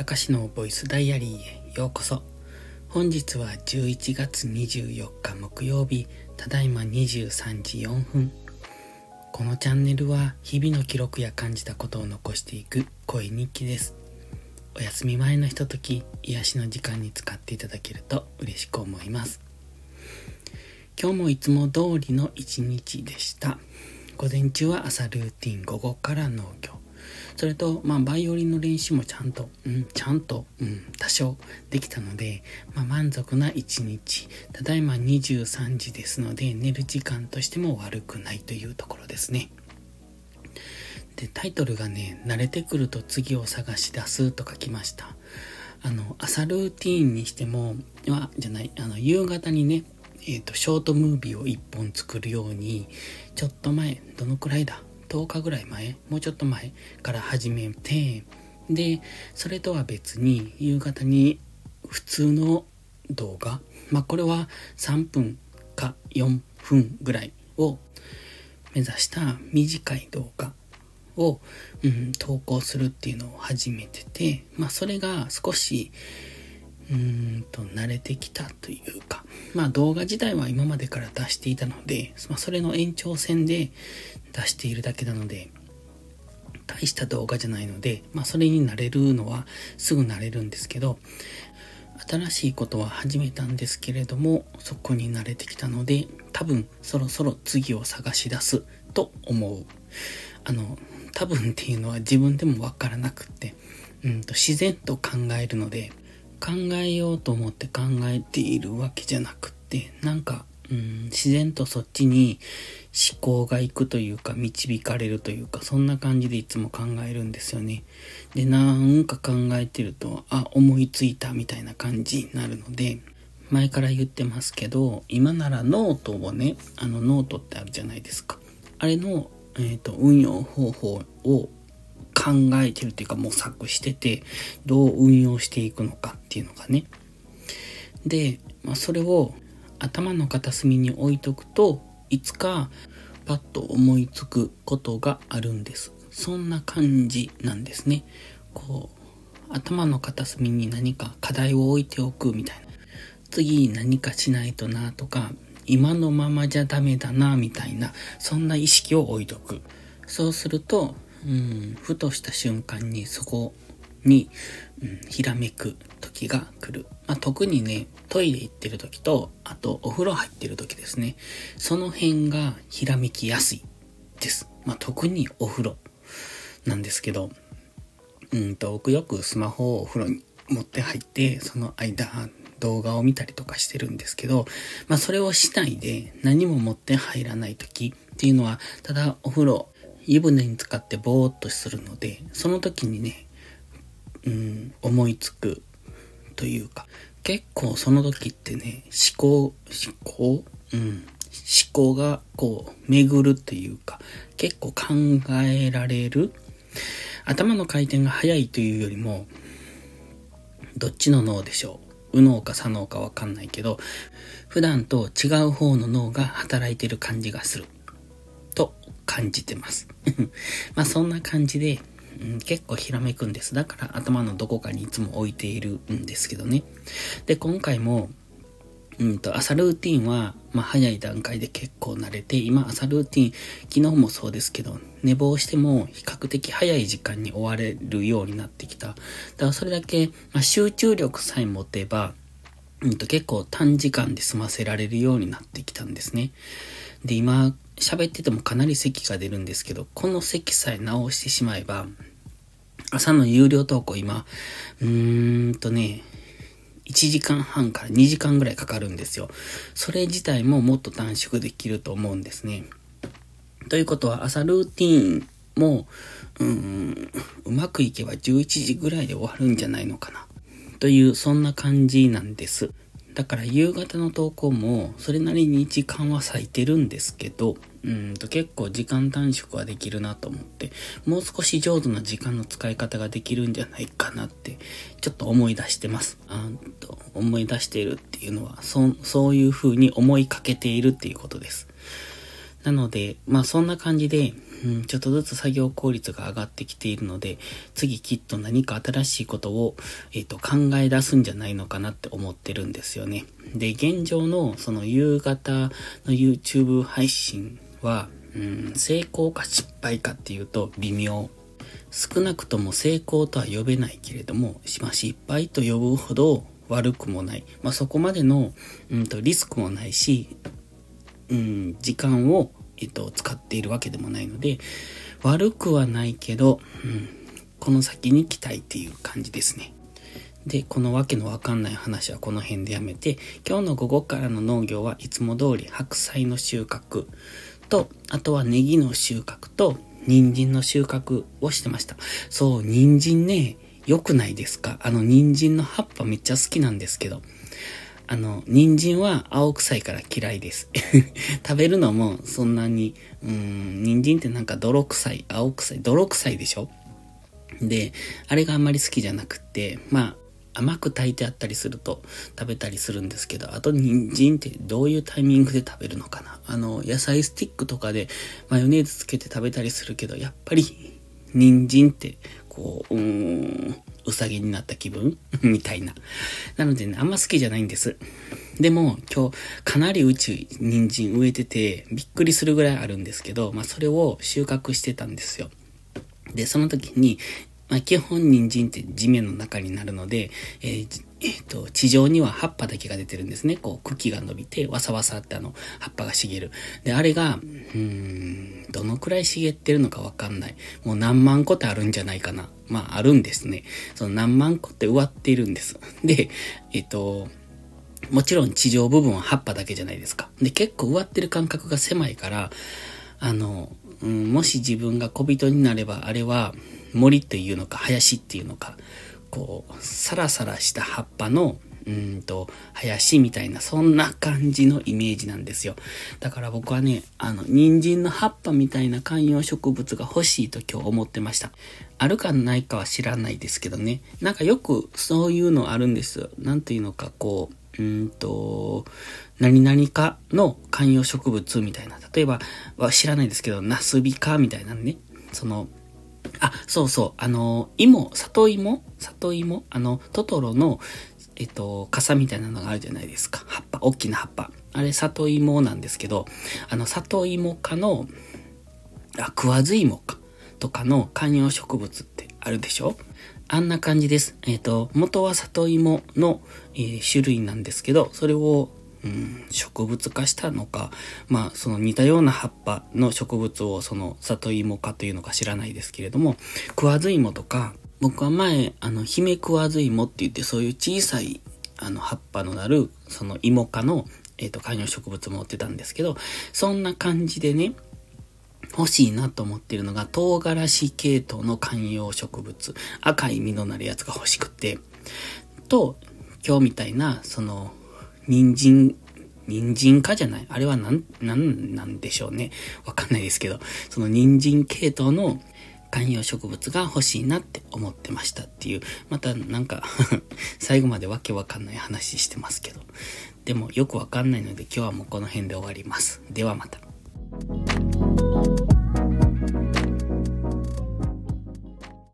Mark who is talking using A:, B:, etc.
A: たかしのボイスダイアリーへようこそ。本日は11月24日木曜日、ただいま23時4分。このチャンネルは日々の記録や感じたことを残していく声日記です。お休み前のひととき、癒しの時間に使っていただけると嬉しく思います。今日もいつも通りの一日でした。午前中は朝ルーティン、午後から農業。それと、まあ、バイオリンの練習もちゃんと、うん、ちゃんと、うん、多少できたので、まあ、満足な一日。ただいま23時ですので、寝る時間としても悪くないというところですね。で、タイトルがね、慣れてくると次を探し出すと書きました。あの、朝ルーティーンにしても、は、じゃない、あの、夕方にね、えっ、ー、と、ショートムービーを1本作るように、ちょっと前、どのくらいだ？10日ぐらい前、もうちょっと前から始めて、で、それとは別に夕方に普通の動画、まあこれは3分か4分ぐらいを目指した短い動画を、うん、投稿するっていうのを始めてて、まあそれが少しうーんと慣れてきたというか、まあ動画自体は今までから出していたので、まあ、それの延長線で出しているだけなので、大した動画じゃないので、まあそれに慣れるのはすぐ慣れるんですけど、新しいことは始めたんですけれども、そこに慣れてきたので、多分そろそろ次を探し出すと思う。あの、多分っていうのは自分でもわからなくって、うんと自然と考えるので、考えようと思って考えているわけじゃなくって、なんか、うん、自然とそっちに思考が行くというか、導かれるというか、そんな感じでいつも考えるんですよね。で、なんか考えてると、あ、思いついたみたいな感じになるので、前から言ってますけど、今ならノートをね、あのノートってあるじゃないですか。あれの、えっ、ー、と、運用方法を考えてるっていうか模索してて、どう運用していくのかっていうのがね。で、まあ、それを頭の片隅に置いとくと、いつかパッと思いつくことがあるんです。そんな感じなんですね。こう、頭の片隅に何か課題を置いておくみたいな。次何かしないとなとか、今のままじゃダメだなみたいな、そんな意識を置いとく。そうすると、うん、ふとした瞬間にそこに、うん、ひらめく時が来る。まあ、特にね、トイレ行ってる時と、あとお風呂入ってる時ですね。その辺がひらめきやすいです。まあ、特にお風呂なんですけど、うんと、僕よくスマホをお風呂に持って入って、その間、動画を見たりとかしてるんですけど、まあそれをしないで何も持って入らない時っていうのは、ただお風呂湯船に使ってぼーっとするので、その時にね、うん、思いつくというか、結構その時ってね、思考、思考うん。思考がこう巡るっていうか、結構考えられる頭の回転が速いというよりも、どっちの脳でしょう？右脳か左脳かわかんないけど、普段と違う方の脳が働いてる感じがする。感じてます。まあそんな感じで、うん、結構ひらめくんです。だから頭のどこかにいつも置いているんですけどね。で、今回も、うんと、朝ルーティンは、まあ、早い段階で結構慣れて、今朝ルーティン、昨日もそうですけど、寝坊しても比較的早い時間に終われるようになってきた。だからそれだけ、まあ、集中力さえ持てば、うんと、結構短時間で済ませられるようになってきたんですね。で、今、喋っててもかなり咳が出るんですけど、この咳さえ直してしまえば、朝の有料投稿今、うーんとね、1時間半から2時間ぐらいかかるんですよ。それ自体ももっと短縮できると思うんですね。ということは朝ルーティンも、うーん、うまくいけば11時ぐらいで終わるんじゃないのかな。という、そんな感じなんです。だから夕方の投稿もそれなりに時間は割いてるんですけど、うんと結構時間短縮はできるなと思って、もう少し上手な時間の使い方ができるんじゃないかなって、ちょっと思い出してます。あと思い出しているっていうのは、そそういう風に思いかけているっていうことです。なので、まあそんな感じで、うん、ちょっとずつ作業効率が上がってきているので、次きっと何か新しいことを、えっ、ー、と、考え出すんじゃないのかなって思ってるんですよね。で、現状のその夕方の YouTube 配信は、うん、成功か失敗かっていうと微妙。少なくとも成功とは呼べないけれども、まあ、失敗と呼ぶほど悪くもない。まあ、そこまでの、うんと、リスクもないし、うん、時間をえっと、使っているわけでもないので、悪くはないけど、うん、この先に期待っていう感じですね。で、このわけのわかんない話はこの辺でやめて、今日の午後からの農業はいつも通り白菜の収穫と、あとはネギの収穫と、人参の収穫をしてました。そう、人参ね、良くないですか？あの人参の葉っぱめっちゃ好きなんですけど、あの、人参は青臭いから嫌いです。食べるのもそんなに、うん、人参ってなんか泥臭い、青臭い、泥臭いでしょ？で、あれがあんまり好きじゃなくって、まあ、甘く炊いてあったりすると食べたりするんですけど、あと人参ってどういうタイミングで食べるのかな？あの、野菜スティックとかでマヨネーズつけて食べたりするけど、やっぱり人参ってこう、うーん、うさぎになった気分？みたいな。なのでね、あんま好きじゃないんです。でも、今日、かなり宇宙、人参植えてて、びっくりするぐらいあるんですけど、まあ、それを収穫してたんですよ。で、その時に、まあ、基本人参って地面の中になるので、えーえっ、と、地上には葉っぱだけが出てるんですね。こう、茎が伸びて、わさわさってあの、葉っぱが茂る。で、あれが、うーん、どのくらい茂ってるのかわかんない。もう何万個ってあるんじゃないかな。まあ、あるんですね。その何万個って植わっているんです。で、えっ、と、もちろん地上部分は葉っぱだけじゃないですか。で、結構植わってる感覚が狭いから、あの、うん、もし自分が小人になれば、あれは森っていうのか、林っていうのか、こう、サラサラした葉っぱの、うんと、林みたいな、そんな感じのイメージなんですよ。だから僕はね、あの、人参の葉っぱみたいな観葉植物が欲しいと今日思ってました。あるかないかは知らないですけどね。なんかよくそういうのあるんですよ。なんていうのか、こう、うんと、何々かの観葉植物みたいな。例えば、は知らないですけど、ナスビカみたいなね。その、あ、そうそう、あの、芋、里芋？里芋？あの、トトロの、えっと、傘みたいなのがあるじゃないですか。葉っぱ、大きな葉っぱ。あれ、里芋なんですけど、あの、里芋科の、あ、食わず芋か、とかの観葉植物ってあるでしょ？あんな感じです。えっ、と、元は里芋の、えー、種類なんですけど、それをうん、植物化したのか、まあ、その似たような葉っぱの植物をその里芋化というのか知らないですけれども、食わず芋とか、僕は前、あの、姫食わず芋って言ってそういう小さい、あの、葉っぱのなる、その芋化の、えっ、ー、と、観葉植物持ってたんですけど、そんな感じでね、欲しいなと思ってるのが、唐辛子系統の観葉植物、赤い実のなるやつが欲しくて、と、今日みたいな、その、人参、人参かじゃない？あれはなん、なんなんでしょうね。わかんないですけど、その人参系統の観葉植物が欲しいなって思ってましたっていう、またなんか 最後までわけわかんない話してますけど。でもよくわかんないので今日はもうこの辺で終わります。ではまた。